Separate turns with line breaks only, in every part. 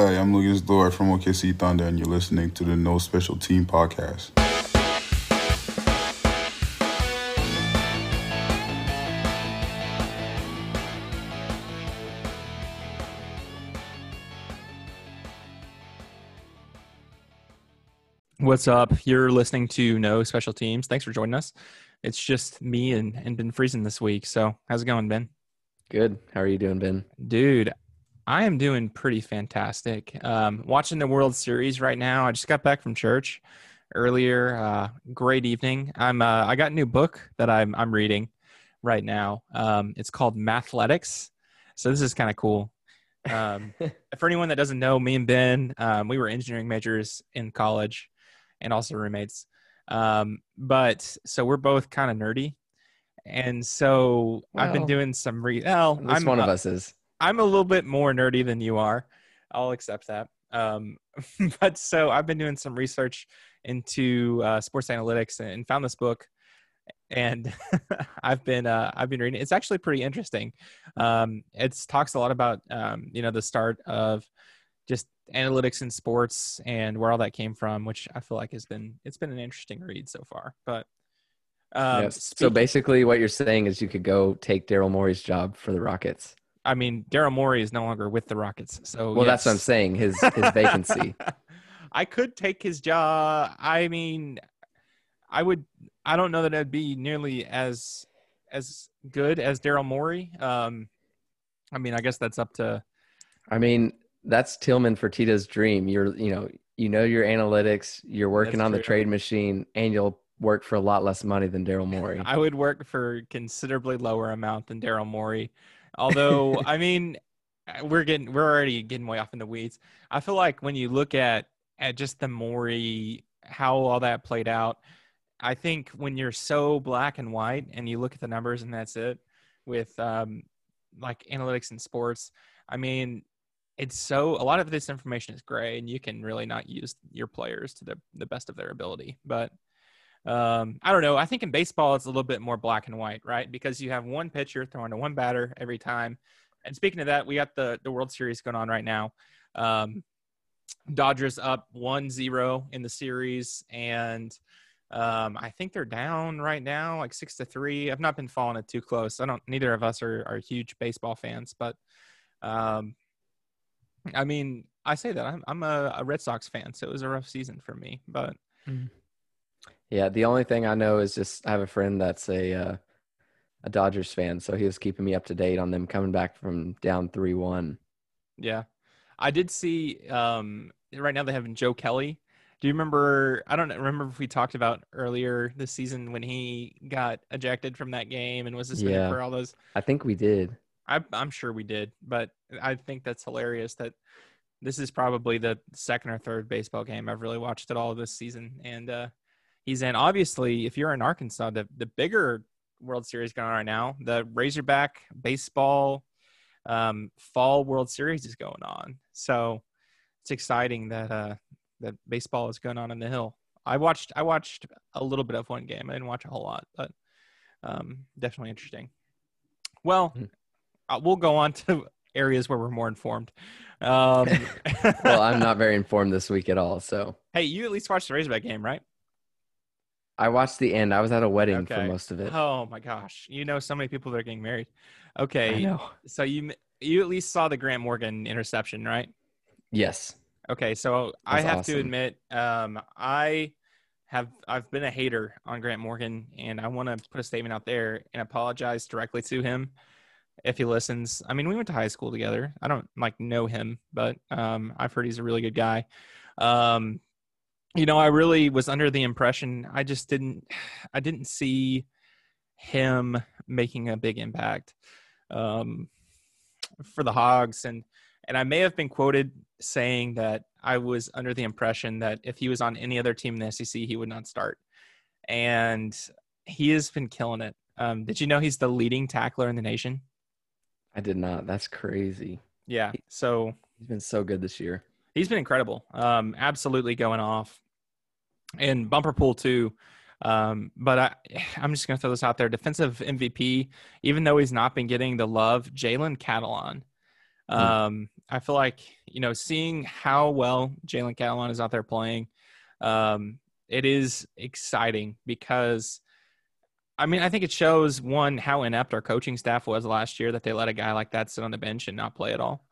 Hi, I'm Lucas Dort from OKC Thunder, and you're listening to the No Special Team podcast.
What's up? You're listening to No Special Teams. Thanks for joining us. It's just me and, and Ben Friesen this week. So, how's it going, Ben?
Good. How are you doing, Ben?
Dude, I am doing pretty fantastic. Um, watching the World Series right now. I just got back from church earlier. Uh, great evening. I'm uh, I got a new book that I'm I'm reading right now. Um, it's called Mathletics. So this is kind of cool. Um, for anyone that doesn't know, me and Ben, um, we were engineering majors in college and also roommates. Um, but so we're both kind of nerdy. And so I've been doing some re well,
At least
I'm
one of us is.
I'm a little bit more nerdy than you are. I'll accept that. Um, but so I've been doing some research into uh, sports analytics and found this book, and I've been uh, I've been reading. It's actually pretty interesting. Um, it talks a lot about um, you know the start of just analytics in sports and where all that came from, which I feel like has been it's been an interesting read so far. But um,
Yes. So basically, what you're saying is you could go take Daryl Morey's job for the Rockets.
I mean, Daryl Morey is no longer with the Rockets, so
Well, that's what I'm saying. His his vacancy.
I could take his job. I mean, I would. I don't know that I'd be nearly as as good as Daryl Morey. Um, I mean, I guess that's up to.
I mean, that's Tillman Fertitta's dream. You're you know you know your analytics. You're working on the trade machine, and you'll work for a lot less money than Daryl Morey.
I would work for considerably lower amount than Daryl Morey. Although, I mean, we're getting we're already getting way off in the weeds. I feel like when you look at at just the Morey, how all that played out, I think when you're so black and white and you look at the numbers and that's it, with um, like analytics and sports, I mean, it's so a lot of this information is gray and you can really not use your players to the the best of their ability, but um, I don't know. I think in baseball it's a little bit more black and white, right? Because you have one pitcher throwing to one batter every time. And speaking of that, we got the the World Series going on right now. Um, Dodgers up 1-0 in the series, and um, I think they're down right now, like six to three. I've not been following it too close. I don't. Neither of us are, are huge baseball fans, but um, I mean, I say that I'm I'm a, a Red Sox fan, so it was a rough season for me. But
Yeah, the only thing I know is just I have a friend that's a uh, a Dodgers fan, so he was keeping me up to date on them coming back from down three one.
Yeah. I did see um right now they have Joe Kelly. Do you remember I don't remember if we talked about earlier this season when he got ejected from that game and was suspended
Yeah.
for all those
I think we did.
I I'm sure we did, but I think that's hilarious that this is probably the second or third baseball game I've really watched at all this season and uh he's in obviously if you're in Arkansas the the bigger World Series going on right now, the Razorback baseball um, fall World Series is going on. So it's exciting that uh, that baseball is going on in the hill. I watched I watched a little bit of one game. I didn't watch a whole lot, but um, definitely interesting. Well, uh, we'll go on to areas where we're more informed. Um,
Well, I'm not very informed this week at all, so
hey, you at least watched the Razorback game, right?
I watched the end. I was at a wedding for most of it.
Oh my gosh, you know so many people that are getting married.
I
Okay,
know.
so you you at least saw the Grant Morgan interception, right?
Yes.
Okay, so I
That's
have to admit, um, I have I've been a hater on Grant Morgan, and I want to put a statement out there and apologize directly to him if he listens. I mean, we went to high school together. I don't like know him, but um, I've heard he's a really good guy. Um, you know, I really was under the impression I just didn't I didn't see him making a big impact um, for the Hogs, and and I may have been quoted saying that I was under the impression that if he was on any other team in the SEC, he would not start. And he has been killing it. Um, did you know he's the leading tackler in the nation?
I did not. That's crazy.
Yeah. So
He's been so good this year.
he's been incredible. Um, absolutely going off. And Bumper Pool too. Um, but I, I'm just gonna throw this out there. Defensive MVP, even though he's not been getting the love, Jalen Catalon. Um, I feel like you know, seeing how well Jalen Catalon is out there playing, um, it is exciting because. I mean, I think it shows one how inept our coaching staff was last year that they let a guy like that sit on the bench and not play at all.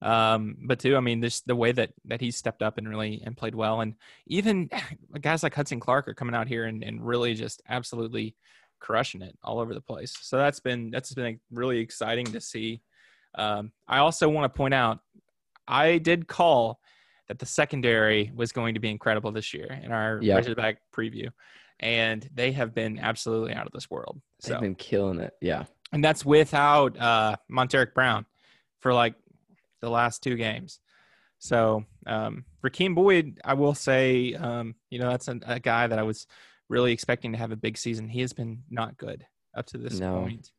Um, but two, I mean, just the way that that he stepped up and really and played well, and even guys like Hudson Clark are coming out here and, and really just absolutely crushing it all over the place. So that's been that's been really exciting to see. Um, I also want to point out, I did call that the secondary was going to be incredible this year in our
Yeah.
Razorback preview, and they have been absolutely out of this world.
They've been killing it. Yeah.
and that's without uh, Montaric Brown for like the last two games. So um, Rakeem Boyd, I will say, um, you know, that's a, a guy that I was really expecting to have a big season. He has been not good up to this
No.
point.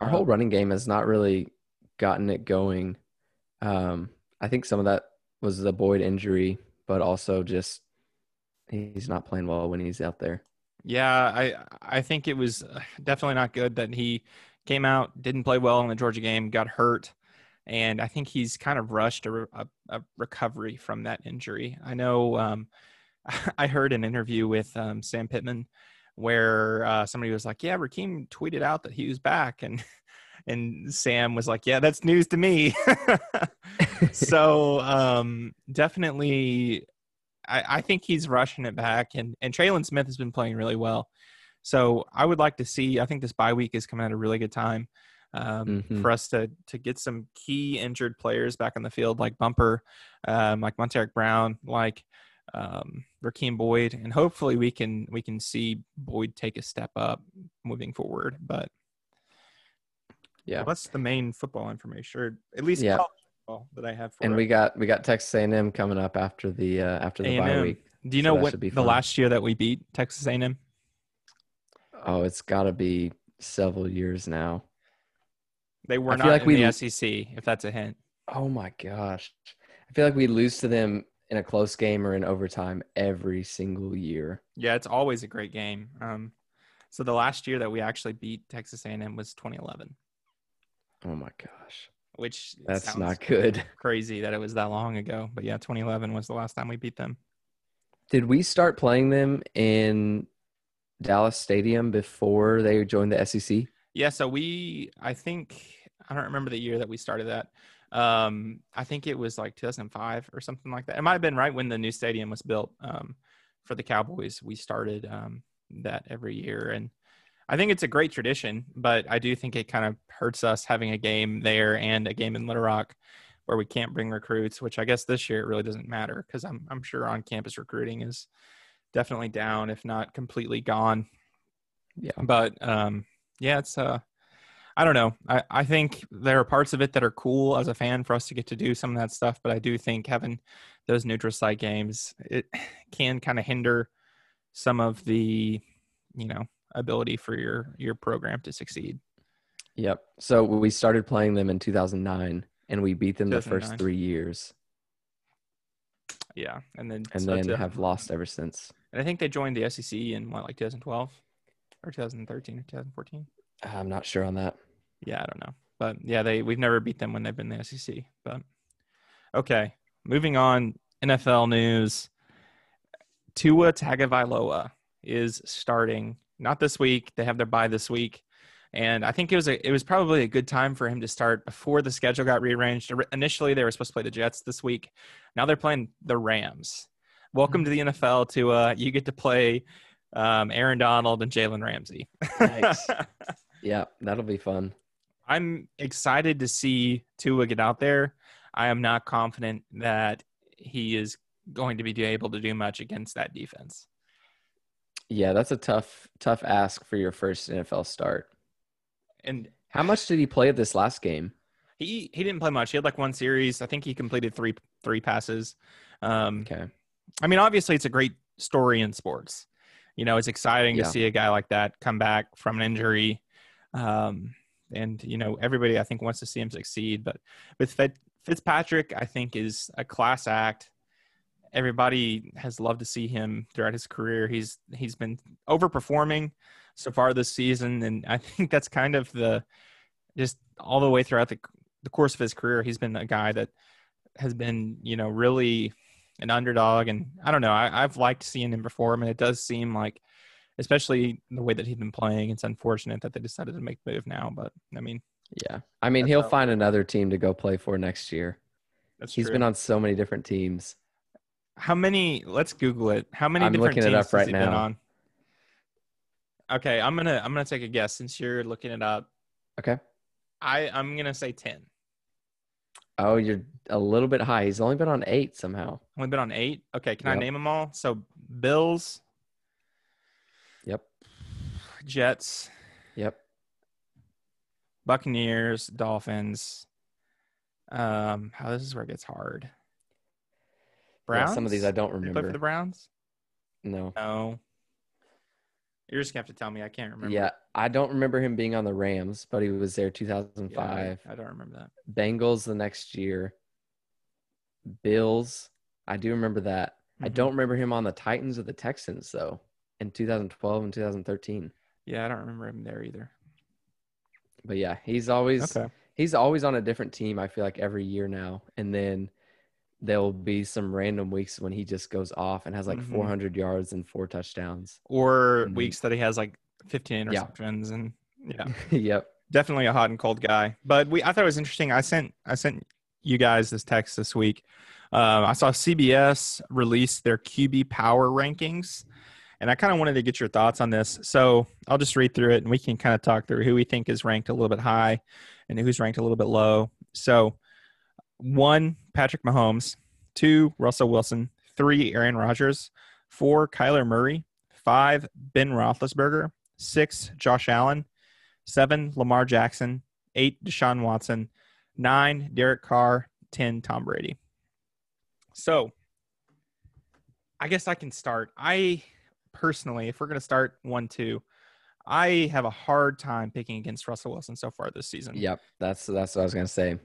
Our whole running game has not really gotten it going. Um, I think some of that was the Boyd injury, but also just he's not playing well when he's out there.
Yeah, I I think it was uh, definitely not good that he came out, didn't play well in the Georgia game, got hurt, and I think he's kind of rushed a, a recovery from that injury. I know um, I heard an interview with um, Sam Pittman where uh, somebody was like, "Yeah, Rakeem tweeted out that he was back," and and Sam was like, "Yeah, that's news to me." so um, definitely I, I think he's rushing it back, and and Trelon Smith has been playing really well. So I would like to see. I think this bye week is coming at a really good time um,
Mhm.
for us to to get some key injured players back on the field, like Bumper, um, like Montaric Brown, like um, Rakeem Boyd, and hopefully we can we can see Boyd take a step up moving forward. But
Yeah.
well, that's the main football information, or at least
Yeah.
football that I have. For
And
it.
we got we got Texas A&M coming up after the uh, after the bye
A&M.
week.
Do you
so
know what the last year that we beat Texas A&M?
Oh, it's got to be several years now.
They were
I
not
like
in
we-
the SEC, if that's a hint.
Oh my gosh. I feel like we lose to them in a close game or in overtime every single year.
Yeah, it's always a great game. Um, so the last year that we actually beat Texas A&M was 2011,
Oh my gosh.
which
That's not good.
crazy that it was that long ago. But yeah, 2011 was the last time we beat them.
Did we start playing them in Dallas Stadium before they joined the SEC?
Yeah, so we, I think, I don't remember the year that we started that. Um, I think it was like 2005 or something like that. It might have been right when the new stadium was built um, for the Cowboys. We started um, that every year, and I think it's a great tradition. But I do think it kind of hurts us having a game there and a game in Little Rock where we can't bring recruits. Which I guess this year it really doesn't matter because I'm I'm sure on campus recruiting is definitely down, if not completely gone
Yeah.
but um yeah it's uh i don't know. I, I think there are parts of it that are cool as a fan for us to get to do some of that stuff but i do think having those neutral site games it can kind of hinder some of the you know ability for your your program to succeed.
Yep. So we started playing them in 2009 and we beat them the first 3 years.
Yeah and then
and
so
then
to-
have lost ever since.
and i think they joined the sec in what like 2012 or 2013 or 2014
I'm not sure on that.
Yeah, I don't know. But yeah, they we've never beat them when they've been in the SEC. But okay. Moving on, NFL news. Tua Tagovailoa is starting not this week. They have their bye this week. And I think it was a it was probably a good time for him to start before the schedule got rearranged. Initially, they were supposed to play the Jets this week. Now they're playing the Rams. Welcome to the NFL, Tua. You get to play um, Aaron Donald and Jalen Ramsey.
Nice. Yeah, that'll be fun.
I'm excited to see Tua get out there. I am not confident that he is going to be able to do much against that defense.
Yeah, that's a tough tough ask for your first NFL start.
And
How much did he play this last game?
he he didn't play much. He had like one series. I think he completed three three passes. Um,
Okay.
I mean, obviously, it's a great story in sports. You know, it's exciting
Yeah.
to see a guy like that come back from an injury. Um, and, you know, everybody, I think, wants to see him succeed. But with Fit- Fitzpatrick, I think, is a class act. Everybody has loved to see him throughout his career. He's he's been overperforming so far this season, and I think that's kind of the just all the way throughout the the course of his career, he's been a guy that has been, you know, really an underdog. And I don't know, I, I've liked seeing him perform, and it does seem like, especially the way that he'd been playing, it's unfortunate that they decided to make the move now. But I mean,
Yeah. I mean, he'll find another team to go play for next year.
that's
He's
true.
been on so many different teams.
How many? Let's Google it. How many
I'm
different
looking it
teams
up
has
right
been
now.
on? Okay, I'm gonna I'm gonna take a guess since you're looking it up.
Okay.
I I'm gonna say ten.
Oh, you're a little bit high. He's only been on eight somehow.
Only been on eight. Okay, can I name them all? So Bills,
Yep.
Jets,
Yep.
Buccaneers, Dolphins. Um, how this is where it gets hard.
Yeah,
Browns.
some of these I don't
he play for
remember.
the Browns?
No.
No. You're just gonna have to tell me. I can't remember.
Yeah, I don't remember him being on the Rams, but he was there 2005.
I, I don't remember that.
Bengals the next year. Bills, I do remember that. I
Mhm.
don't remember him on the Titans or the Texans though in 2012 and 2013.
Yeah, I don't remember him there either.
But yeah, he's always
Okay.
he's always on a different team. I feel like every year now, and then there'll be some random weeks when he just goes off and has like
Mhm.
400 yards and four touchdowns.
Or weeks that he has like 15
Yeah.
interceptions and yeah.
yep.
definitely a hot and cold guy. But we, I thought it was interesting. I sent, I sent you guys this text this week. Um, I saw CBS release their QB power rankings, and I kind of wanted to get your thoughts on this. So I'll just read through it, and we can kind of talk through who we think is ranked a little bit high, and who's ranked a little bit low. So one, Patrick Mahomes. Two, Russell Wilson. Three, Aaron Rodgers. Four, Kyler Murray. Five, Ben Roethlisberger. Six, Josh Allen. Seven, Lamar Jackson. Eight, Deshaun Watson. Nine, Derek Carr. Ten, Tom Brady. So, I guess I can start. I personally, if we're going to start one, two, I have a hard time picking against Russell Wilson so far this season.
Yep. That's that's what I was gonna say.
and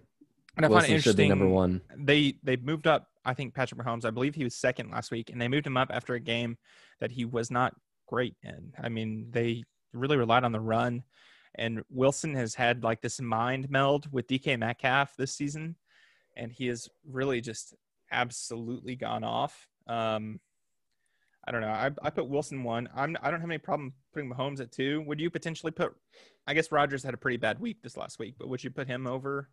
I find
Wilson
it
should be
interesting.
number one.
They they moved up. I think Patrick Mahomes. I believe he was second last week, and they moved him up after a game that he was not great in. I mean, they really relied on the run, and Wilson has had like this mind meld with DK Metcalf this season, and he has really just absolutely gone off. Um, I don't know. I, I put Wilson one. I'm I don't have any problem putting Mahomes at two. Would you potentially put? I guess Rodgers had a pretty bad week this last week, but would you put him over?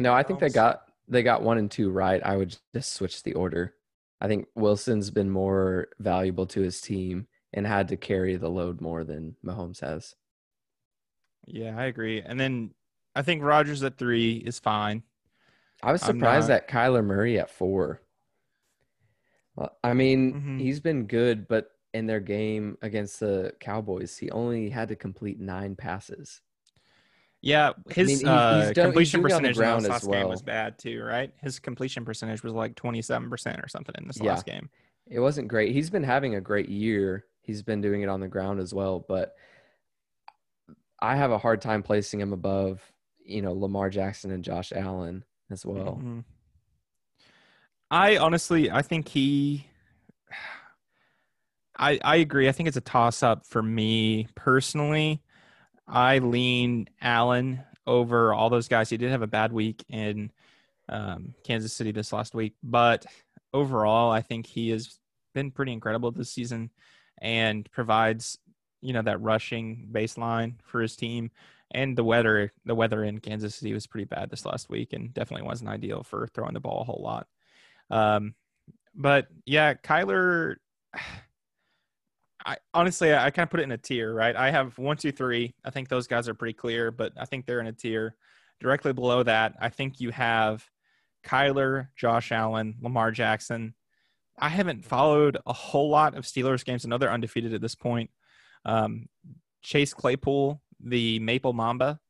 No, I think they got they got one and two right. I would just switch the order. I think Wilson's been more valuable to his team and had to carry the load more than Mahomes has.
Yeah, I agree. And then I think Rodgers at three is fine.
I was surprised
not-
at Kyler Murray at four. Well, I mean,
Mhm.
he's been good, but in their game against the Cowboys, he only had to complete nine passes.
Yeah, his
mean, he-
uh,
he's done-
completion
doing on the
percentage in this
as
last game was bad too, right? His completion percentage was like twenty seven percent or something in this
Yeah.
last game.
It wasn't great. He's been having a great year. He's been doing it on the ground as well, but I have a hard time placing him above, you know, Lamar Jackson and Josh Allen as well.
Mhm. I honestly, I think he. I I agree. I think it's a toss up for me personally. I lean Allen over all those guys. He did have a bad week in um, Kansas City this last week, but overall, I think he has been pretty incredible this season and provides you know that rushing baseline for his team. And the weather, the weather in Kansas City was pretty bad this last week, and definitely wasn't ideal for throwing the ball a whole lot. Um, but yeah, Kyler. I honestly, I kind of put it in a tier, right? I have one, two, three. I think those guys are pretty clear, but I think they're in a tier. Directly below that, I think you have Kyler, Josh Allen, Lamar Jackson. I haven't followed a whole lot of Steelers games. I know they're undefeated at this point. Um, Chase Claypool, the Maple Mamba,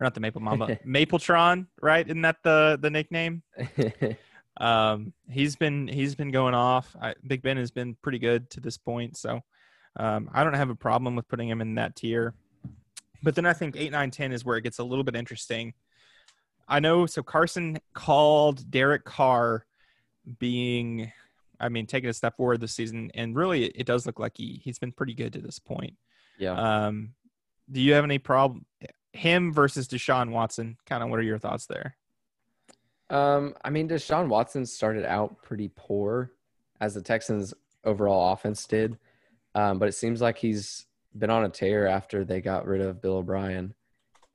or not the Maple Mamba, Mapletron, right? Isn't that the the nickname? Um, he's been he's been going off. I, Big Ben has been pretty good to this point, so um, I don't have a problem with putting him in that tier. But then I think eight, nine, ten is where it gets a little bit interesting. I know. So Carson called Derek Carr being, I mean, taking a step forward this season, and really, it does look like he he's been pretty good to this point.
yeah.
Um, do you have any problem? him versus Deshaun Watson. Kind of, what are your thoughts there?
Um, I mean, Deshaun Watson started out pretty poor, as the Texans' overall offense did, um, but it seems like he's been on a tear after they got rid of Bill O'Brien,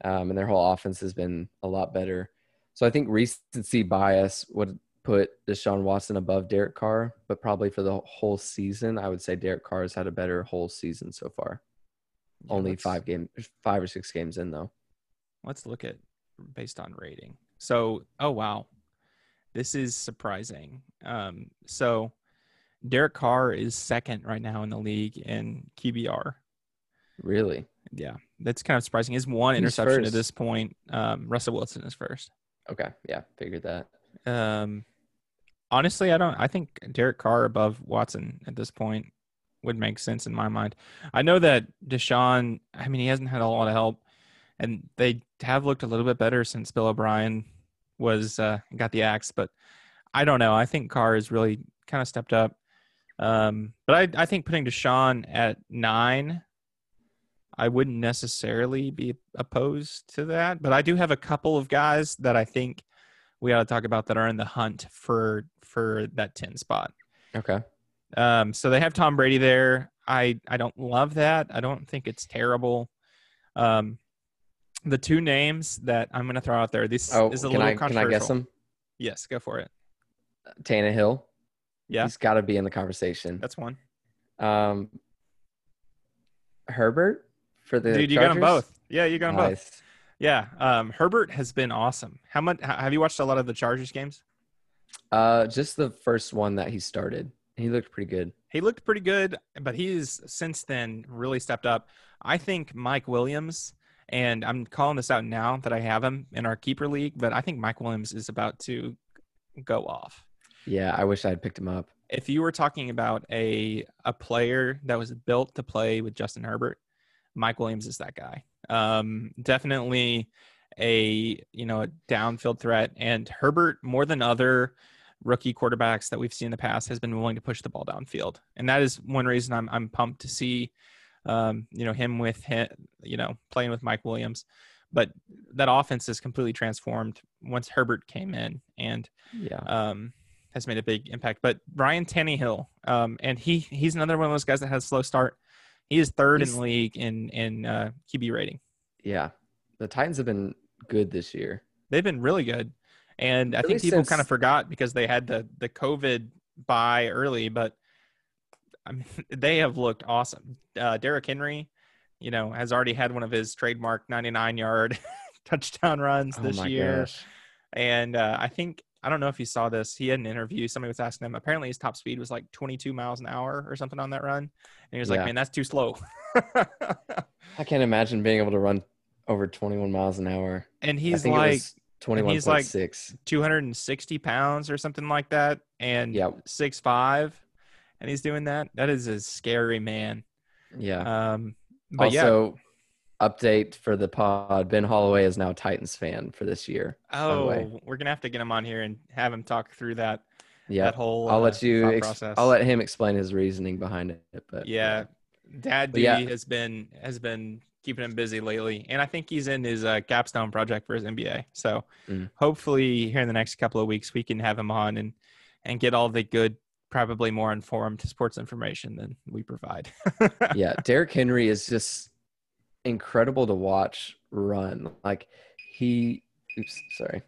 um, and their whole offense has been a lot better. So I think recency bias would put Deshaun Watson above Derek Carr, but probably for the whole season, I would say Derek Carr has had a better whole season so far.
Yeah,
Only five game, five or six games in though.
Let's look at based on rating. So, oh wow, this is surprising. Um, so Derek Carr is second right now in the league in QBR.
Really?
Yeah, that's kind of surprising. He's one
Who's
interception at this point. Um, Russell Wilson is first.
Okay, yeah, figured that.
Um, honestly, I don't. I think Derek Carr above Watson at this point would make sense in my mind. I know that Deshaun. I mean, he hasn't had a lot of help, and they have looked a little bit better since Bill O'Brien was uh, got the axe. But I don't know. I think Carr has really kind of stepped up. Um, but I, I think putting Deshaun at nine, I wouldn't necessarily be opposed to that. But I do have a couple of guys that I think we ought to talk about that are in the hunt for for that 10 spot.
Okay.
Um, so they have Tom Brady there. I I don't love that. I don't think it's terrible. Um, the two names that I'm going to throw out there. This
Oh,
is a
can
little
I can I
controversial.
guess him?
Yes, go for it.
Tannehill.
Yeah,
He's got to be in the conversation.
that's one.
Um, Herbert for the
Dude, you got them both. Yeah, you got them both. Yeah, um, Herbert has been awesome. How much have you watched a lot of the Chargers games?
Uh, just the first one that he started. He looked pretty good.
He looked pretty good, but he's since then really stepped up. I think Mike Williams, and I'm calling this out now that I have him in our keeper league, but I think Mike Williams is about to go off.
Yeah, I wish I had picked him up.
If you were talking about a a player that was built to play with Justin Herbert, Mike Williams is that guy. Um, definitely a you know a downfield threat, and Herbert more than other rookie quarterbacks that we've seen in the past has been willing to push the ball downfield, and that is one reason I'm I'm pumped to see, um, you know, him with him, you know, playing with Mike Williams. But that offense is completely transformed once Herbert came in, and
Yeah.
um, has made a big impact. But Ryan Tannehill, um, and he he's another one of those guys that has a slow start. He is third in
He's-
the league in in uh, QB rating.
Yeah. The Titans have been good this year.
They've been really good, and I think people kind of forgot because they had the the COVID bye early, but I mean they have looked awesome. Uh, Derrick Henry, you know, has already had one of his trademark 99 yard touchdown runs
Oh
this year.
gosh.
And uh, I think I don't know if you saw this. He had an interview. Somebody was asking him. Apparently, his top speed was like 22 miles an hour or something on that run. And he was like, "Man, that's too slow."
I can't imagine being able to run over 21 miles an hour.
and he's
think it
like
was 21.6.
260 pounds or something like that, and
Yep.
six five, and he's doing that. That is a scary man.
yeah.
Um, but yeah,
also, update for the pod Ben Holloway is now a Titans fan for this year.
oh, we're gonna have to get him on here and have him talk through that
Yeah.
that whole.
I'll
uh,
let you. Ex-
process.
I'll let him explain his reasoning behind it. But
yeah, Dad
But
duty
yeah.
has been has been keeping him busy lately, and I think he's in his uh, capstone project for his MBA. So
Mm. hopefully,
here in the next couple of weeks, we can have him on and and get all the good, probably more informed sports information than we provide.
yeah, Derrick Henry is just incredible to watch run. Like he, oops, sorry,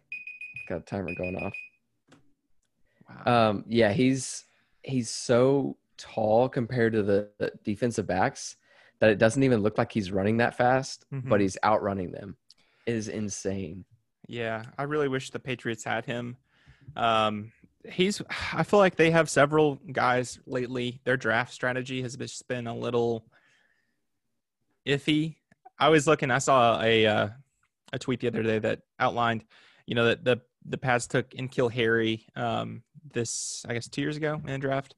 got a timer going off.
wow.
Um, yeah, he's he's so tall compared to the, the defensive backs that it doesn't even look like he's running that fast,
Mhm.
but he's outrunning them. It is insane.
Yeah, I really wish the Patriots had him. Um, he's. I feel like they have several guys lately. Their draft strategy has just been a little iffy. I was looking. I saw a uh, a tweet the other day that outlined, you know, that the the Pats took N'Keal Harry um, this I guess two years ago in the draft,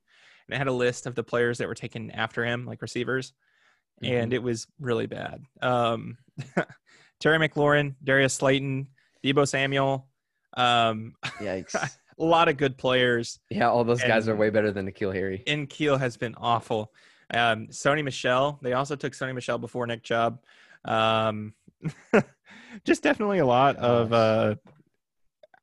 and it had a list of the players that were taken after him, like receivers, and it was really bad. Um, Terry McLaurin, Darius Slayton, Deebo Samuel, um,
Yikes.
A lot of good players.
yeah, all those guys are way better than N'Keal Harry.
N'Keal has been awful. Um, Sony Michel, they also took Sony Michel before Nick Chubb. Um, just definitely a lot of uh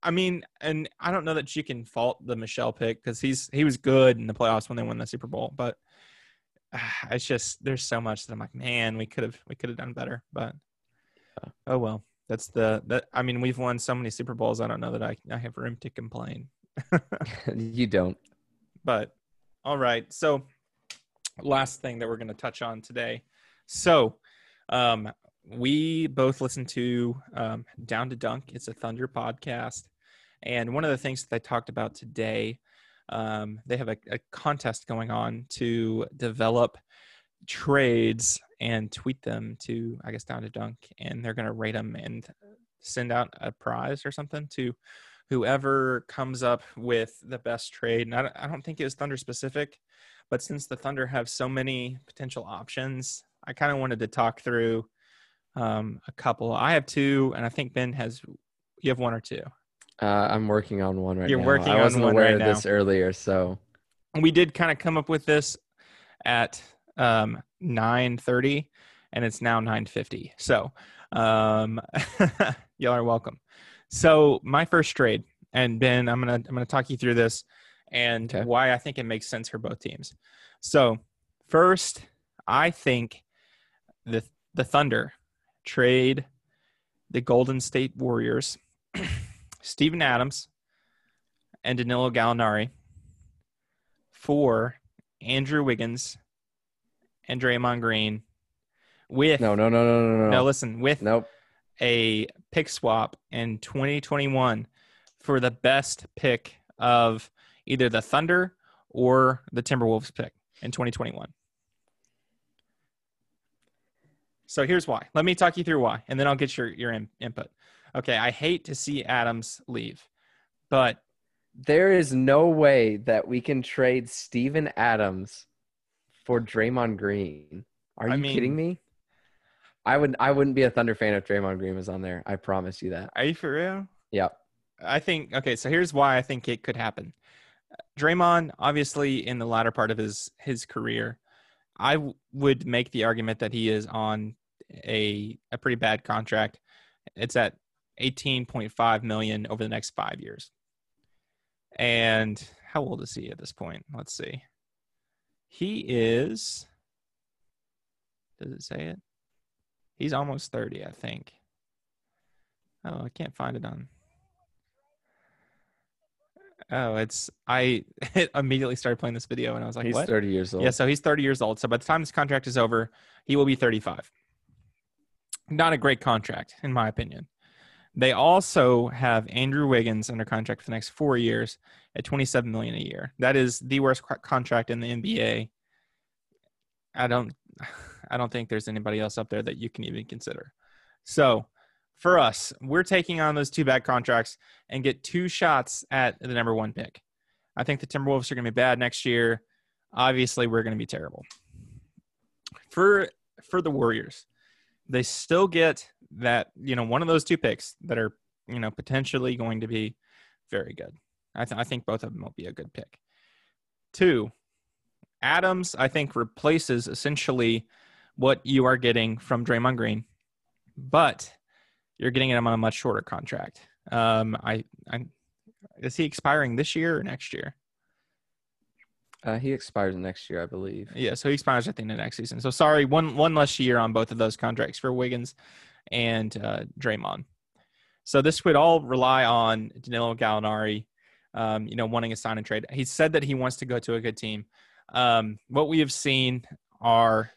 I mean, and I don't know that you can fault the Michel pick because he's he was good in the playoffs when they won the Super Bowl, but uh, it's just there's so much that I'm like, man, we could have we could have done better, but
Yeah.
oh well. That's the that I mean, we've won so many Super Bowls. I don't know that I I have room to complain.
you don't.
But all right. So last thing that we're going to touch on today. So um we both listen to um Down to Dunk. It's a Thunder podcast. And one of the things that they talked about today, um, they have a, a contest going on to develop trades and tweet them to, I guess, Down to Dunk, and they're going to rate them and send out a prize or something to whoever comes up with the best trade. And I don't, I don't think it was Thunder specific, but since the Thunder have so many potential options, I kind of wanted to talk through um, a couple. I have two, and I think Ben has. You have one or two.
Uh, I'm working on one right
You're
now.
working
I
on
wasn't
one
aware
right
of this earlier, so
we did kind of come up with this at um 9:30 and it's now 9:50. So, um y'all are welcome. So, my first trade and Ben, I'm to I'm to talk you through this and
Okay.
why I think it makes sense for both teams. So, first, I think the the Thunder trade the Golden State Warriors Steven Adams and Danilo Gallinari for Andrew Wiggins and Draymond Green with
no, no, no, no, no, no.
no, listen, with
Nope.
a pick swap in 2021 for the best pick of either the Thunder or the Timberwolves pick in 2021. So here's why. Let me talk you through why, and then I'll get your your in, input. Okay, I hate to see Adams leave, but
There is no way that we can trade Steven Adams for Draymond Green. Are you
I mean-
kidding me? I would I wouldn't be a Thunder fan if Draymond Green was on there. I promise you that.
are you for real?
Yep.
I think okay, so here's why I think it could happen. Draymond, obviously, in the latter part of his his career, I w- would make the argument that he is on a a pretty bad contract. It's at eighteen point five million over the next five years. And how old is he at this point? Let's see. He is. Does it say it? He's almost thirty, I think. Oh, I can't find it on. Oh, it's I immediately started playing this video and I was like,
He's
what?
30 years old.
Yeah, so he's 30 years old. So by the time this contract is over, he will be 35. Not a great contract, in my opinion. They also have Andrew Wiggins under contract for the next four years at 27 million a year. That is the worst contract in the NBA. I don't, I don't think there's anybody else up there that you can even consider. So, for us, we're taking on those two bad contracts and get two shots at the number one pick. I think the Timberwolves are going to be bad next year obviously we're going to be terrible. For for the Warriors, they still get that you know one of those two picks that are you know potentially going to be very good. I, th- I think both of them will be a good pick. Two, Adams I think replaces essentially what you are getting from Draymond Green, but you're getting him on a much shorter contract. Um, I, I is he expiring this year or next year?
Uh, he expires next year, I believe.
Yeah, so he expires at the end of next season. So sorry, one one less year on both of those contracts for Wiggins and uh, Draymond. So this would all rely on Danilo Gallinari, um, you know, wanting a sign and trade. He said that he wants to go to a good team. Um, what we have seen are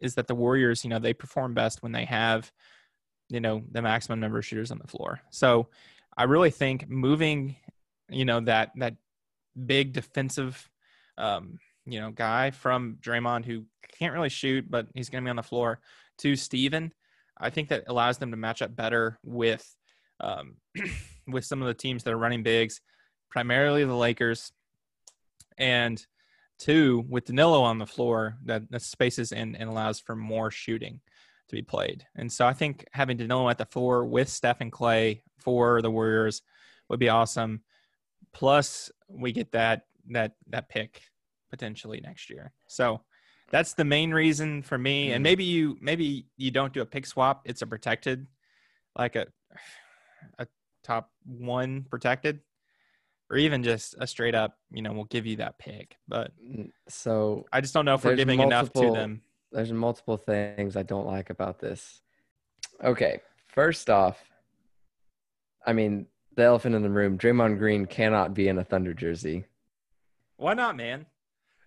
is that the Warriors, you know, they perform best when they have, you know, the maximum number of shooters on the floor. So I really think moving, you know, that that big defensive um, you know, guy from Draymond who can't really shoot, but he's going to be on the floor, to Steven, I think that allows them to match up better with um, with some of the teams that are running bigs, primarily the Lakers, and two with Danilo on the floor that, that spaces and, and allows for more shooting to be played. And so I think having Danilo at the four with Steph and Klay for the Warriors would be awesome. Plus, we get that that that pick potentially next year. So that's the main reason for me. And
Mhm.
maybe you maybe you don't do a pick swap; it's a protected like a a top one protected, or even just a straight up, you know, we'll give you that pick. But
So
I just don't know if we're giving enough to them.
there's multiple things I don't like about this. Okay, first off, I mean the elephant in the room: Draymond Green cannot be in a Thunder jersey.
Why not, man?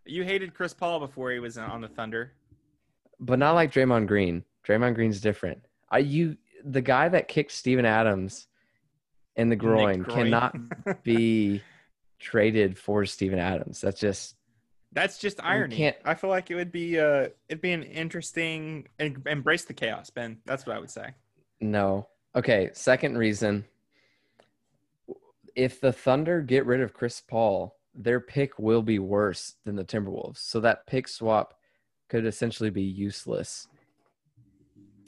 You hated Chris Paul before he was on the Thunder.
but not like Draymond Green. Draymond Green's different. I you the guy that kicked Steven Adams in the groin,
Groin.
cannot be traded for Steven Adams. That's just
That's just irony.
can't-
I feel like it would be uh it'd be an interesting embrace the chaos, Ben. That's what I would say.
no. Okay, second reason. If the Thunder get rid of Chris Paul, their pick will be worse than the Timberwolves. So that pick swap could essentially be useless.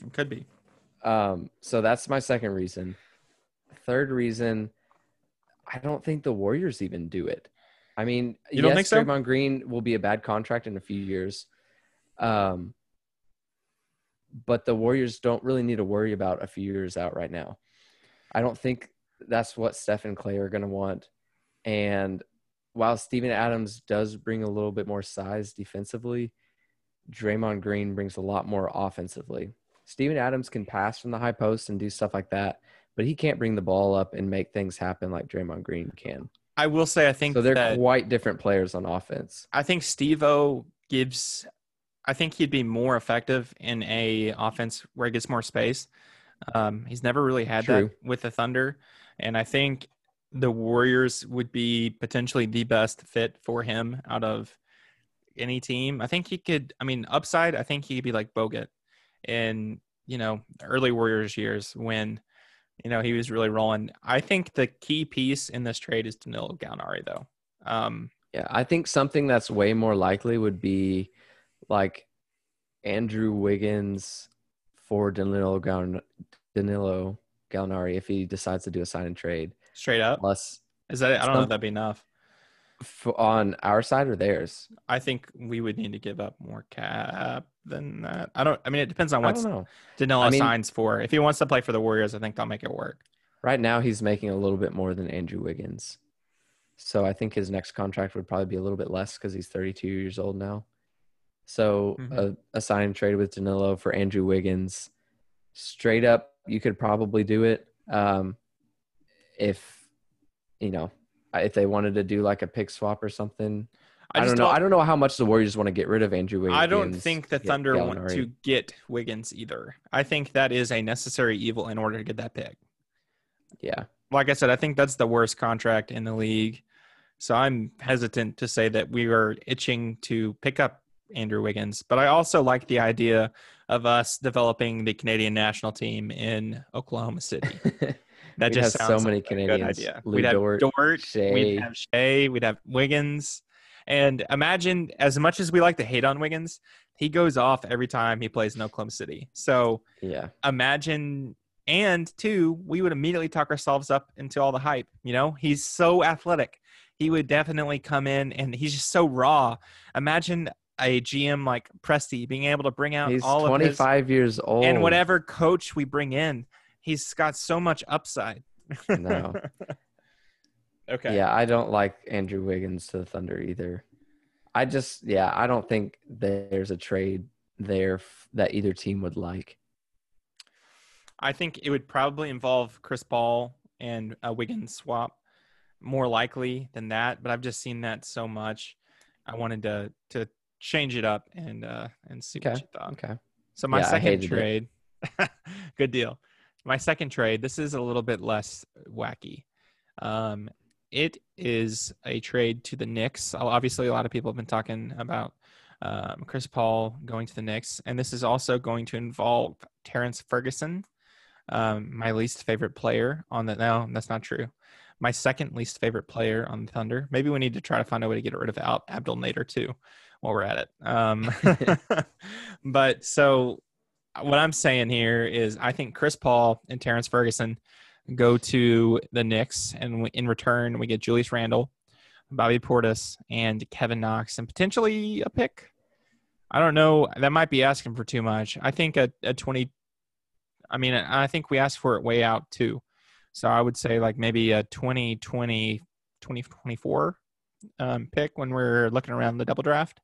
It could be.
Um, so that's my second reason. Third reason, I don't think the Warriors even do it. I mean,
You don't
yes,
think so?
Draymond Green will be a bad contract in a few years. Um, but the Warriors don't really need to worry about a few years out right now. I don't think that's what Steph and Klay are going to want. And while Steven Adams does bring a little bit more size defensively, Draymond Green brings a lot more offensively. Steven Adams can pass from the high post and do stuff like that, but he can't bring the ball up and make things happen like Draymond Green can.
I will say I think
So they're quite different players on offense.
I think Steve O gives I think he'd be more effective in a offense where he gets more space. Um, he's never really had
True.
that with the Thunder, and I think the Warriors would be potentially the best fit for him out of any team. I think he could. I mean, upside. I think he could be like Bogut in you know early Warriors years when you know he was really rolling. I think the key piece in this trade is Danilo Gallinari, though. Um,
Yeah, I think something that's way more likely would be like Andrew Wiggins for Danilo Gal- Danilo Gallinari if he decides to do a sign and trade.
Straight up.
Plus,
Is that? I don't know if that'd be enough.
on our side or theirs,
I think we would need to give up more cap than that. I don't. I mean, it depends on what. Danilo
I mean-
signs for. If he wants to play for the Warriors, I think they'll make it work.
Right now, he's making a little bit more than Andrew Wiggins. So I think his next contract would probably be a little bit less because he's 32 years old now. So
Mhm.
a, a sign trade with Danilo for Andrew Wiggins, straight up, you could probably do it. Um, if you know, if they wanted to do like a pick swap or something. I,
just
don't know. I don't know how much the Warriors want to get rid of Andrew Wiggins.
I don't think the Thunder want to get Wiggins either. I think that is a necessary evil in order to get that pick.
Yeah,
Like I said, I think that's the worst contract in the league. So I'm hesitant to say that we are itching to pick up Andrew Wiggins, but I also like the idea of us developing the Canadian national team in Oklahoma City. That
We'd
just
have
sounds
so many
like
Canadians.
we'd have
Dort,
Dort,
Shai.
we'd have Shai, we'd have Wiggins, and imagine as much as we like to hate on Wiggins, he goes off every time he plays in Oklahoma City. So
yeah,
imagine, and two, we would immediately talk ourselves up into all the hype. You know, he's so athletic. He would definitely come in, and he's just so raw. Imagine a GM like Presti being able to bring out
he's
all of his
25 years old.
and whatever coach we bring in, he's got so much upside.
No.
okay.
Yeah, I don't like Andrew Wiggins to the Thunder either. I just, yeah, I don't think there's a trade there f- that either team would like.
I think it would probably involve Chris Paul and a Wiggins swap, more likely than that. But I've just seen that so much. I wanted to to change it up and uh and see what
Okay.
you thought.
Okay.
So my
Yeah,
second trade, good deal. My second trade. This is a little bit less wacky. Um, it is a trade to the Knicks. Obviously, a lot of people have been talking about um, Chris Paul going to the Knicks, and this is also going to involve Terrence Ferguson, um, my least favorite player on the. No, that's not true. My second least favorite player on the Thunder. Maybe we need to try to find a way to get rid of Abdel Nader too, while we're at it. Um, but so what I'm saying here is I think Chris Paul and Terrence Ferguson go to the Knicks, and in return we get Julius Randle, Bobby Portis, and Kevin Knox, and potentially a pick. I don't know. That might be asking for too much. I think a, a 20, I mean, I think we asked for it way out too. So I would say like maybe a 2020, 2024 um, pick when we're looking around the double draft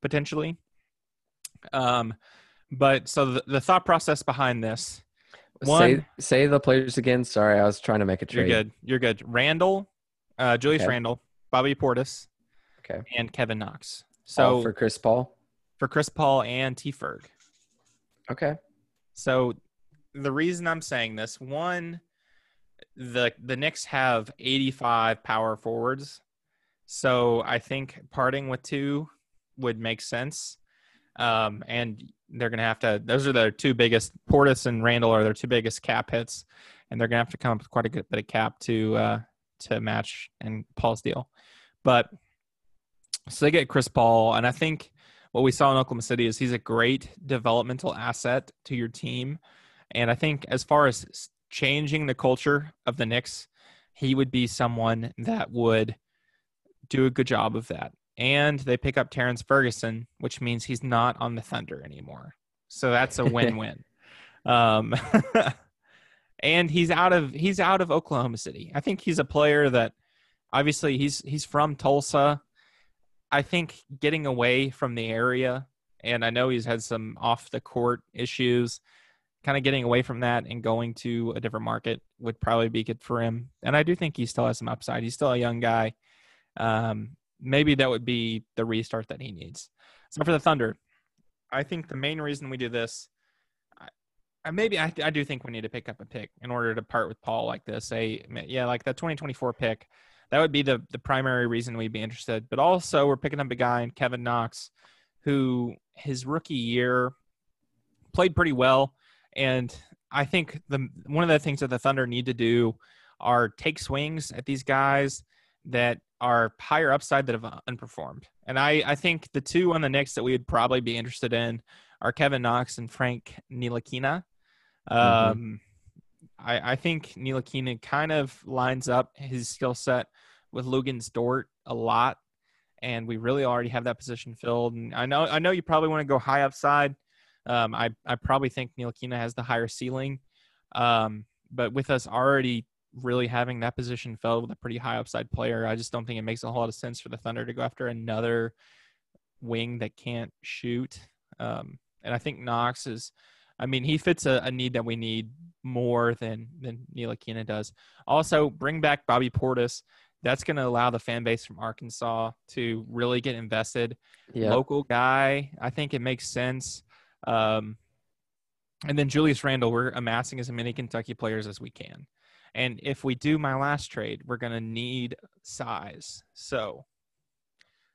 potentially. Um, but so the, the thought process behind this one,
say say the players again. Sorry, I was trying to make a trade.
you're good. You're good. Randle, uh, Julius
Okay.
Randle, Bobby Portis,
Okay.
and Kevin Knox.
So
So
for Chris Paul.
for Chris Paul and T Ferg.
Okay.
So the reason I'm saying this, one, the the Knicks have 85 power forwards. So I think parting with two would make sense. Um, and they're gonna have to those are their two biggest Portis and Randle are their two biggest cap hits, and they're gonna have to come up with quite a good bit of cap to uh to match and Paul's deal. But so they get Chris Paul, and I think what we saw in Oklahoma City is he's a great developmental asset to your team. And I think as far as changing the culture of the Knicks, he would be someone that would do a good job of that. And they pick up Terrence Ferguson, which means he's not on the Thunder anymore. So that's a win-win. um, and he's out of he's out of Oklahoma City. I think he's a player that obviously he's he's from Tulsa. I think getting away from the area, and I know he's had some off the court issues, kind of getting away from that and going to a different market would probably be good for him. And I do think he still has some upside. He's still a young guy. Um, maybe that would be the restart that he needs. So for the mm-hmm. Thunder, I think the main reason we do this, I, I maybe I, I do think we need to pick up a pick in order to part with Paul like this. Say, yeah, like the 2024 pick that would be the the primary reason we'd be interested. But also, we're picking up a guy in Kevin Knox, who his rookie year played pretty well, and I think the one of the things that the Thunder need to do are take swings at these guys that are higher upside that have unperformed. And I I think the two on the Knicks that we would probably be interested in are Kevin Knox and Frank Ntilikina. Um, I, I think Ntilikina kind of lines up his skill set with Luguentz Dort a lot, and we really already have that position filled. And I know I know you probably want to go high upside. Um, I I probably think Ntilikina has the higher ceiling, um, but with us already really having that position filled with a pretty high upside player, I just don't think it makes a whole lot of sense for the Thunder to go after another wing that can't shoot. Um, and I think Knox is, I mean, he fits a, a need that we need more than than Ntilikina does. Also, bring back Bobby Portis. That's going to allow the fan base from Arkansas to really get invested.
Yeah.
Local guy, I think it makes sense. Um, and then Julius Randle, we're amassing as many Kentucky players as we can. And if we do my last trade, we're going to need size. So,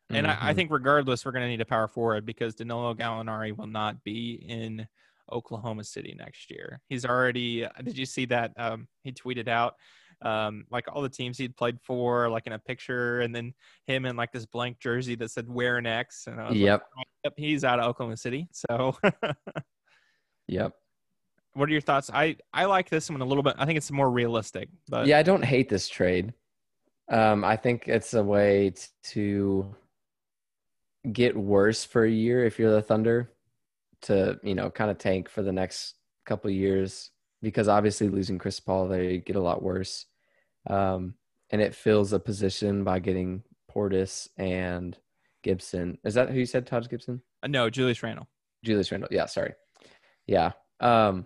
and I, I
Mhm.
think regardless, we're going to need a power forward because Danilo Gallinari will not be in Oklahoma City next year. He's already. uh, Did you see that? Um, he tweeted out um, like all the teams he'd played for, like in a picture, and then him in like this blank jersey that said "Wear next." And I was like,
Yep.
yep, he's out of Oklahoma City. So,
Yep.
What are your thoughts? I I like this one a little bit. I think it's more realistic, but
yeah, I don't hate this trade. Um, I think it's a way t- to get worse for a year if you're the Thunder to, you know, kind of tank for the next couple years because obviously losing Chris Paul, they get a lot worse. Um, and it fills a position by getting Portis and Gibson. Is that who you said, Taj Gibson?
Uh, no, Julius Randle.
Julius Randle. Yeah, sorry. Yeah. Um,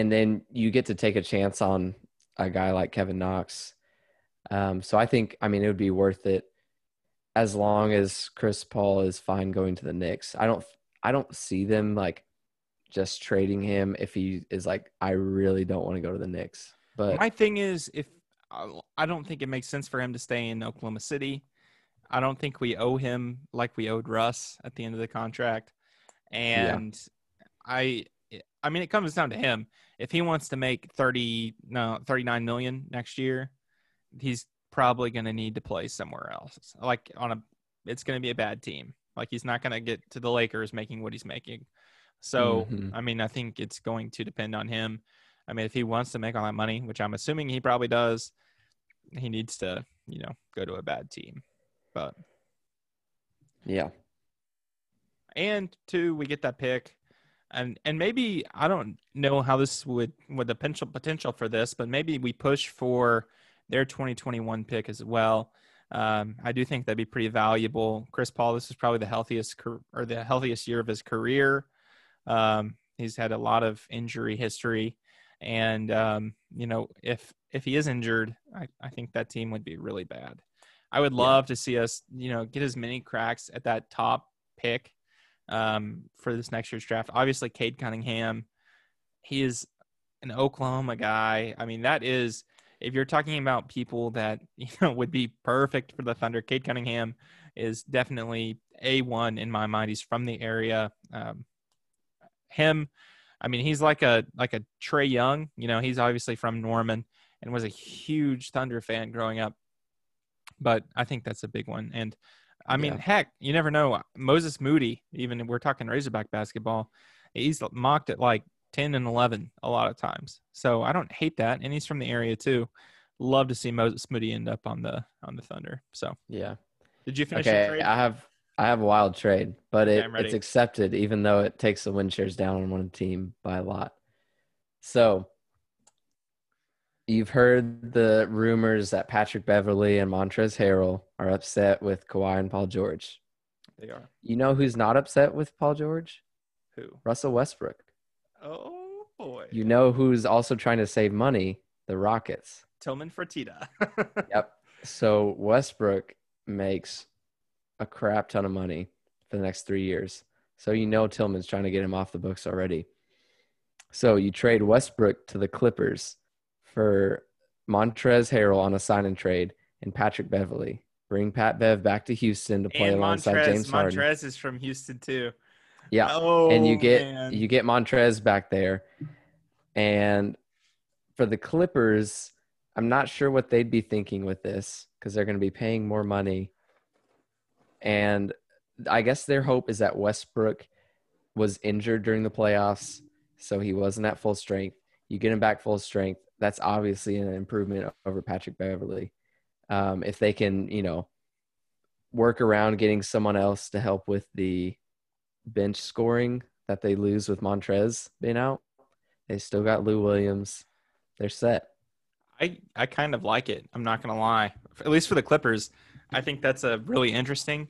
and then you get to take a chance on a guy like Kevin Knox. Um, so I think, I mean, it would be worth it as long as Chris Paul is fine going to the Knicks. I don't, I don't see them like just trading him if he is like, I really don't want to go to the Knicks. But
My thing is, if I- I don't think it makes sense for him to stay in Oklahoma City. I don't think we owe him like we owed Russ at the end of the contract. And I, I mean, it comes down to him. If he wants to make thirty, no, thirty-nine million next year, he's probably going to need to play somewhere else. Like on a, it's going to be a bad team. Like he's not going to get to the Lakers making what he's making. So,
Mhm.
I mean, I think it's going to depend on him. I mean, if he wants to make all that money, which I'm assuming he probably does, he needs to, you know, go to a bad team. But
yeah,
and two, we get that pick. And and maybe I don't know how this would with the potential potential for this, but maybe we push for their 2021 pick as well. Um, I do think that'd be pretty valuable. Chris Paul, this is probably the healthiest or the healthiest year of his career. Um, he's had a lot of injury history, and um, you know if if he is injured, I, I think that team would be really bad. I would love to see us, you know, get as many cracks at that top pick um, for this next year's draft. Obviously, Cade Cunningham, he is an Oklahoma guy. I mean, that is if you're talking about people that you know would be perfect for the Thunder. Cade Cunningham is definitely a one in my mind. He's from the area. Um, him, I mean, he's like a like a Trae Young. You know, he's obviously from Norman and was a huge Thunder fan growing up but I think that's a big one. And I mean,
Yeah.
heck, you never know. Moses Moody, even if we're talking Razorback basketball, he's mocked at like 10 and 11 a lot of times. So I don't hate that. And he's from the area too. Love to see Moses Moody end up on the on the Thunder. So
Yeah.
did you finish
Okay.
trade?
I have I have a wild trade, but it,
I'm
it's accepted even though it takes the win shares down on one team by a lot. So you've heard the rumors that Patrick Beverley and Montrez Harrell are upset with Kawhi and Paul George.
They are.
You know who's not upset with Paul George?
Who?
Russell Westbrook.
Oh boy.
You know who's also trying to save money? The Rockets.
Tillman Fertitta.
Yep. So Westbrook makes a crap ton of money for the next three years. So you know Tillman's trying to get him off the books already. So you trade Westbrook to the Clippers for Montrez Harrell on a sign and trade and Patrick Beverley. Bring Pat Bev back to Houston to play
and
alongside
Montrez,
James Harden.
Montrez is from Houston too.
Yeah.
Oh,
and you get
man.
you get Montrez back there. And for the Clippers, I'm not sure what they'd be thinking with this because they're going to be paying more money. And I guess their hope is that Westbrook was injured during the playoffs, so he wasn't at full strength. You get him back full strength. That's obviously an improvement over Patrick Beverley. Um, if they can, you know, work around getting someone else to help with the bench scoring that they lose with Montrez being out, they still got Lou Williams. They're set.
I I kind of like it. I'm not gonna lie. At least for the Clippers, I think that's a really interesting.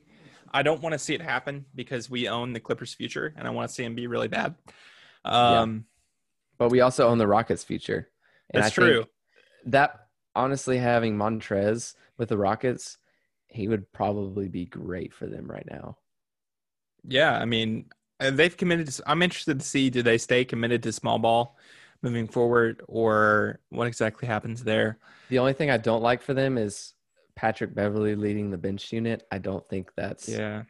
I don't want to see it happen because we own the Clippers' future, and I want to see them be really bad. Um,
But we also own the Rockets' future. And
that's
I
true.
That honestly, having Montrez with the Rockets, he would probably be great for them right now.
Yeah, I mean, they've committed. To, I'm interested to see do they stay committed to small ball moving forward, or what exactly happens there.
The only thing I don't like for them is Patrick Beverley leading the bench unit. I don't think that's
Yeah,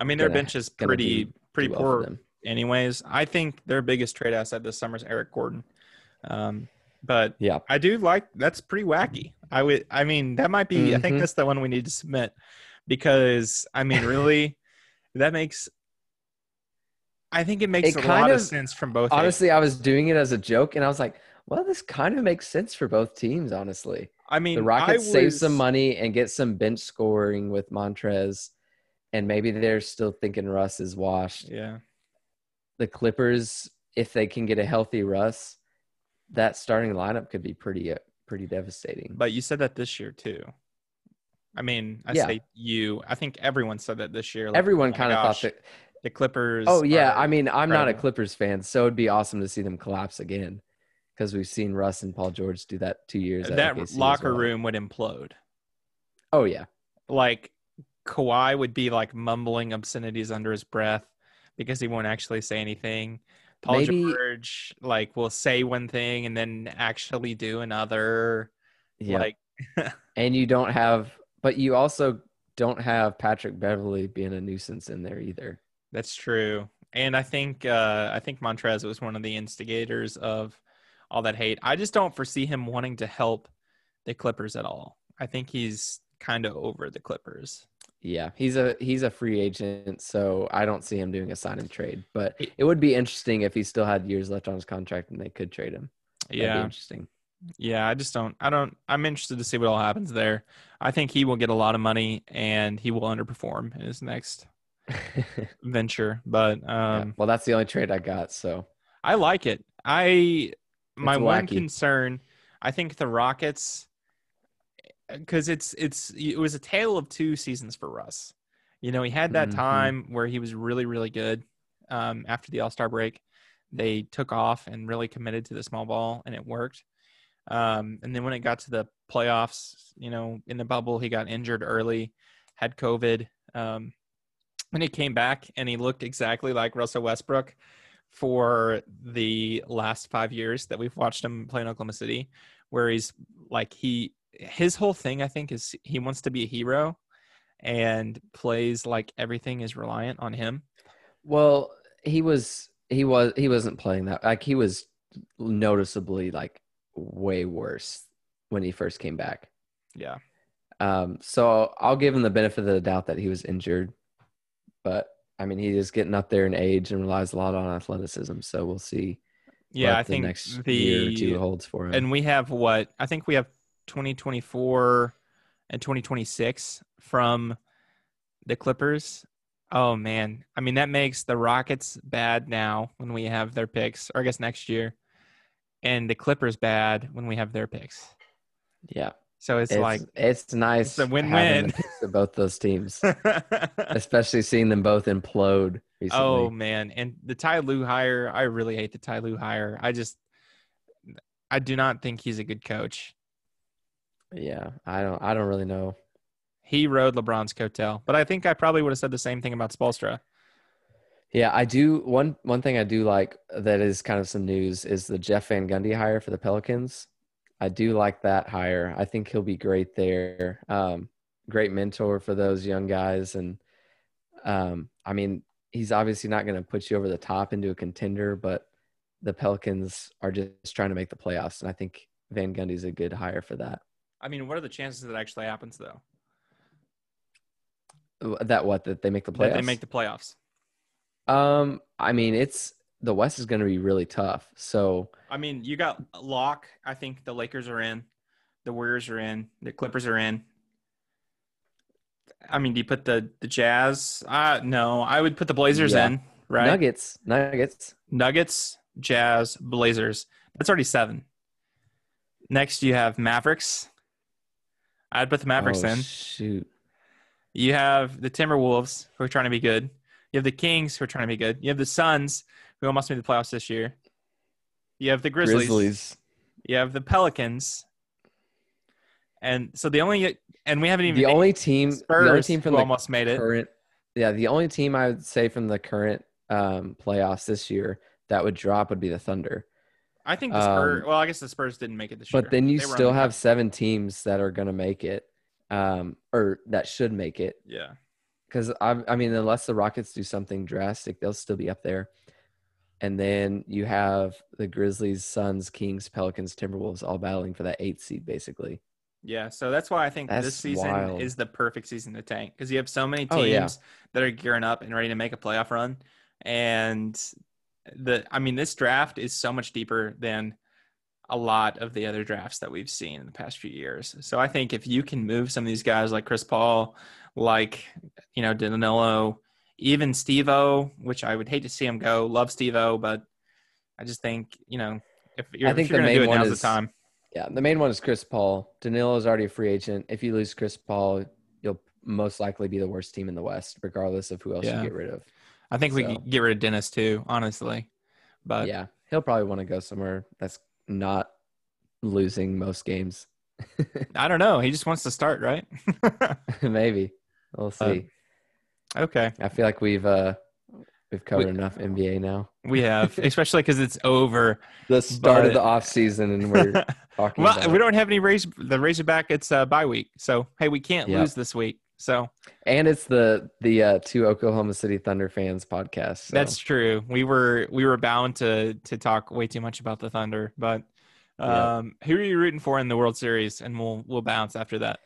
I mean their bench is pretty pretty
well
poor
them.
Anyways. I think their biggest trade asset this summer is Eric Gordon. Um, but
Yeah.
I do like that's pretty wacky. I would I mean that might be I think
Mhm.
that's the one we need to submit because I mean really that makes I think it makes
It
a lot of,
of-
sense from both
Honestly, I was doing it as a joke and I was like, well, this kind of makes sense for both teams, honestly.
I mean
the Rockets
I
save some money and get some bench scoring with Montrez, and maybe they're still thinking Russ is washed.
Yeah.
The Clippers, if they can get a healthy Russ, that starting lineup could be pretty uh, pretty devastating.
But you said that this year too. I mean, I
Yeah.
say you. I think everyone said that this year. like,
Everyone
oh
kind of thought that.
the Clippers.
Oh yeah, I mean, I'm not a. Clippers fan, so it'd be awesome to see them collapse again because we've seen Russ and Paul George do that two years. at
that locker
well.
room would implode.
Oh yeah,
Like Kawhi would be like mumbling obscenities under his breath because he won't actually say anything. Paul
Maybe-
George like will say one thing and then actually do another.
yeah.
Like
and you don't have, but you also don't have Patrick Beverley being a nuisance in there either.
That's true. And I think uh, I think Montrez was one of the instigators of all that hate. I just don't foresee him wanting to help the Clippers at all. I think he's kind of over the Clippers.
Yeah, he's a he's a free agent, so I don't see him doing a sign and trade. But it would be interesting if he still had years left on his contract and they could trade him. That'd
Yeah,
interesting.
yeah. I just don't. I don't. I'm interested to see what all happens there. I think he will get a lot of money and he will underperform in his next venture. But
Yeah,
um,
Well, that's the only trade I got. So
I like it. I my one concern, I think the Rockets, because it's it's it was a tale of two seasons for Russ. You know, he had that
Mhm.
time where he was really really good um, after the All Star break. They took off and really committed to the small ball, and it worked. Um, and then when it got to the playoffs, you know, in the bubble, he got injured early, had COVID. Um, and he came back and he looked exactly like Russell Westbrook for the last five years that we've watched him play in Oklahoma City, where he's like he his whole thing I think is he wants to be a hero and plays like everything is reliant on him.
Well, he was he was he wasn't playing that like he was noticeably like way worse when he first came back.
Yeah.
Um, so I'll give him the benefit of the doubt that he was injured, but I mean he is getting up there in age and relies a lot on athleticism. So we'll see.
Yeah, I
the
think
next
the
year or two holds for him.
and we have what I think we have 2024 and 2026 from the Clippers. Oh man, I mean that makes the Rockets bad now when we have their picks, or I guess next year, and the Clippers bad when we have their picks.
yeah,
So it's,
it's
like,
it's nice.
it's a win-win.
the picks of both those teams, especially seeing them both implode recently.
oh man, and the Ty Lue hire, I really hate the Ty Lue hire. I just, I do not think he's a good coach.
Yeah, I don't I don't really know.
He rode LeBron's coattail, but I think I probably would have said the same thing about Spoelstra.
Yeah, I do. One one thing I do like that is kind of some news is the Jeff Van Gundy hire for the Pelicans. I do like that hire. I think he'll be great there. Um, great mentor for those young guys, and um, I mean, he's obviously not going to put you over the top into a contender, but the Pelicans are just trying to make the playoffs, and I think Van Gundy's a good hire for that.
I mean, what are the chances that actually happens though?
That what that they make the playoffs?
That they make the playoffs.
um, I mean, it's the West is going to be really tough. So
I mean, you got lock. I think the Lakers are in, the Warriors are in, the Clippers are in. I mean, do you put the the Jazz? Uh no, I would put the Blazers
Yeah.
in, right?
Nuggets, Nuggets.
Nuggets, Jazz, Blazers. That's already seven. Next, you have Mavericks. I'd put the Mavericks
oh,
in.
Shoot.
You have the Timberwolves, who are trying to be good. You have the Kings, who are trying to be good. You have the Suns, who almost made the playoffs this year. You have the Grizzlies.
Grizzlies.
You have the Pelicans. And so the only and we haven't even
The only team,
Spurs,
the only team from the
almost made it.
current, yeah, the only team I would say from the current um, playoffs this year that would drop would be the Thunder.
I think the Spurs.
um,
well, I guess the Spurs didn't make it this year.
But then you
They
still have seven teams that are going to make it, um, or that should make it.
yeah.
Because I, I mean, unless the Rockets do something drastic, they'll still be up there. And then you have the Grizzlies, Suns, Kings, Pelicans, Timberwolves all battling for that eighth seed, basically.
Yeah, so that's why I think this season
wild.
is the perfect season to tank because you have so many teams
Oh, yeah.
that are gearing up and ready to make a playoff run, and the I mean this draft is so much deeper than a lot of the other drafts that we've seen in the past few years. So I think if you can move some of these guys like Chris Paul, like you know Danilo, even Steve-O, which I would hate to see him go. Love Steve-O, but I just think you know if you're, I
think
if you're
the
going to do
main
it,
one is-
the time.
Yeah, the main one is Chris Paul. Danilo is already a free agent. If you lose Chris Paul, you'll most likely be the worst team in the West, regardless of who else
Yeah.
you get rid of.
I think we
So-
could get rid of Dennis too, honestly. But
yeah, he'll probably want to go somewhere that's not losing most games.
I don't know. He just wants to start, right?
Maybe we'll see.
okay,
I feel like we've uh we've covered enough NBA now.
we have, especially because it's over.
The start
But-
of the off season, and we're talking.
well, we don't have any raise the Razorback. It's uh, bye week, so hey, we can't
Yep.
lose this week. So
and it's the the uh, two Oklahoma City Thunder fans podcast. So.
that's true. We were we were bound to to talk way too much about the Thunder, but
Yeah.
um, who are you rooting for in the World Series? And we'll we'll bounce after that.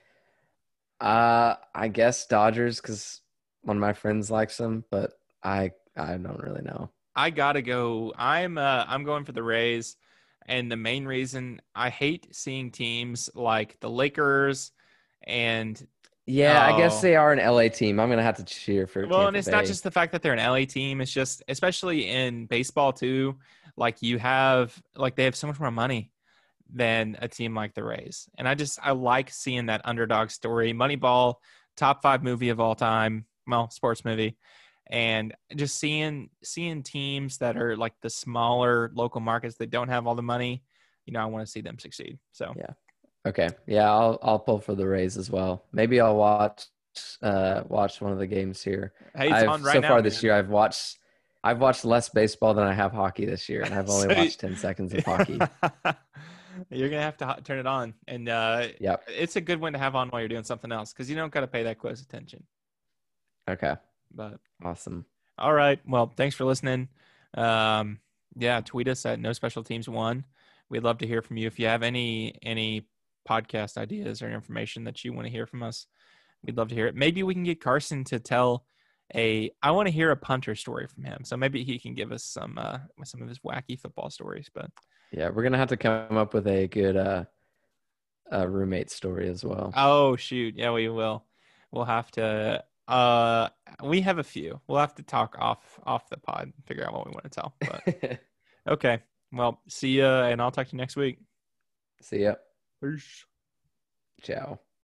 Uh, I guess Dodgers because one of my friends likes them, but I I don't really know.
I gotta go. I'm uh, I'm going for the Rays, and the main reason I hate seeing teams like the Lakers and
Yeah, I guess
Oh.
they are an LA team. I'm gonna have to cheer for.
Well, and
Tampa
it's not just the fact that they're an LA team. It's just, especially in baseball too. Like you have, like they have so much more money than a team like the Rays, and I just I like seeing that underdog story. Moneyball, top five movie of all time. Well, sports movie, and just seeing seeing teams that are like the smaller local markets that don't have all the money. You know, I want to see them succeed. So
Yeah. Okay. Yeah, I'll I'll pull for the Rays as well. Maybe I'll watch uh watch one of the games here.
hey, it's
I've,
on right
so
now.
far this year I've watched I've watched less baseball than I have hockey this year, and I've only
So
watched ten seconds of hockey.
You're gonna have to turn it on, and uh,
Yep.
it's a good one to have on while you're doing something else because you don't got to pay that close attention.
Okay.
But
Awesome.
all right, well, thanks for listening. Um, yeah, tweet us at No Special Teams One. We'd love to hear from you if you have any any podcast ideas or information that you want to hear from us. We'd love to hear it. Maybe we can get Carson to tell a. I want to hear a punter story from him, so maybe he can give us some uh, some of his wacky football stories. But
Yeah, we're gonna have to come up with a good uh, uh roommate story as well.
Oh shoot, yeah, we will. We'll have to. Uh, we have a few. We'll have to talk off off the pod, and figure out what we want to tell. But okay, well, see ya, and I'll talk to you next week.
See ya.
Peace.
Ciao.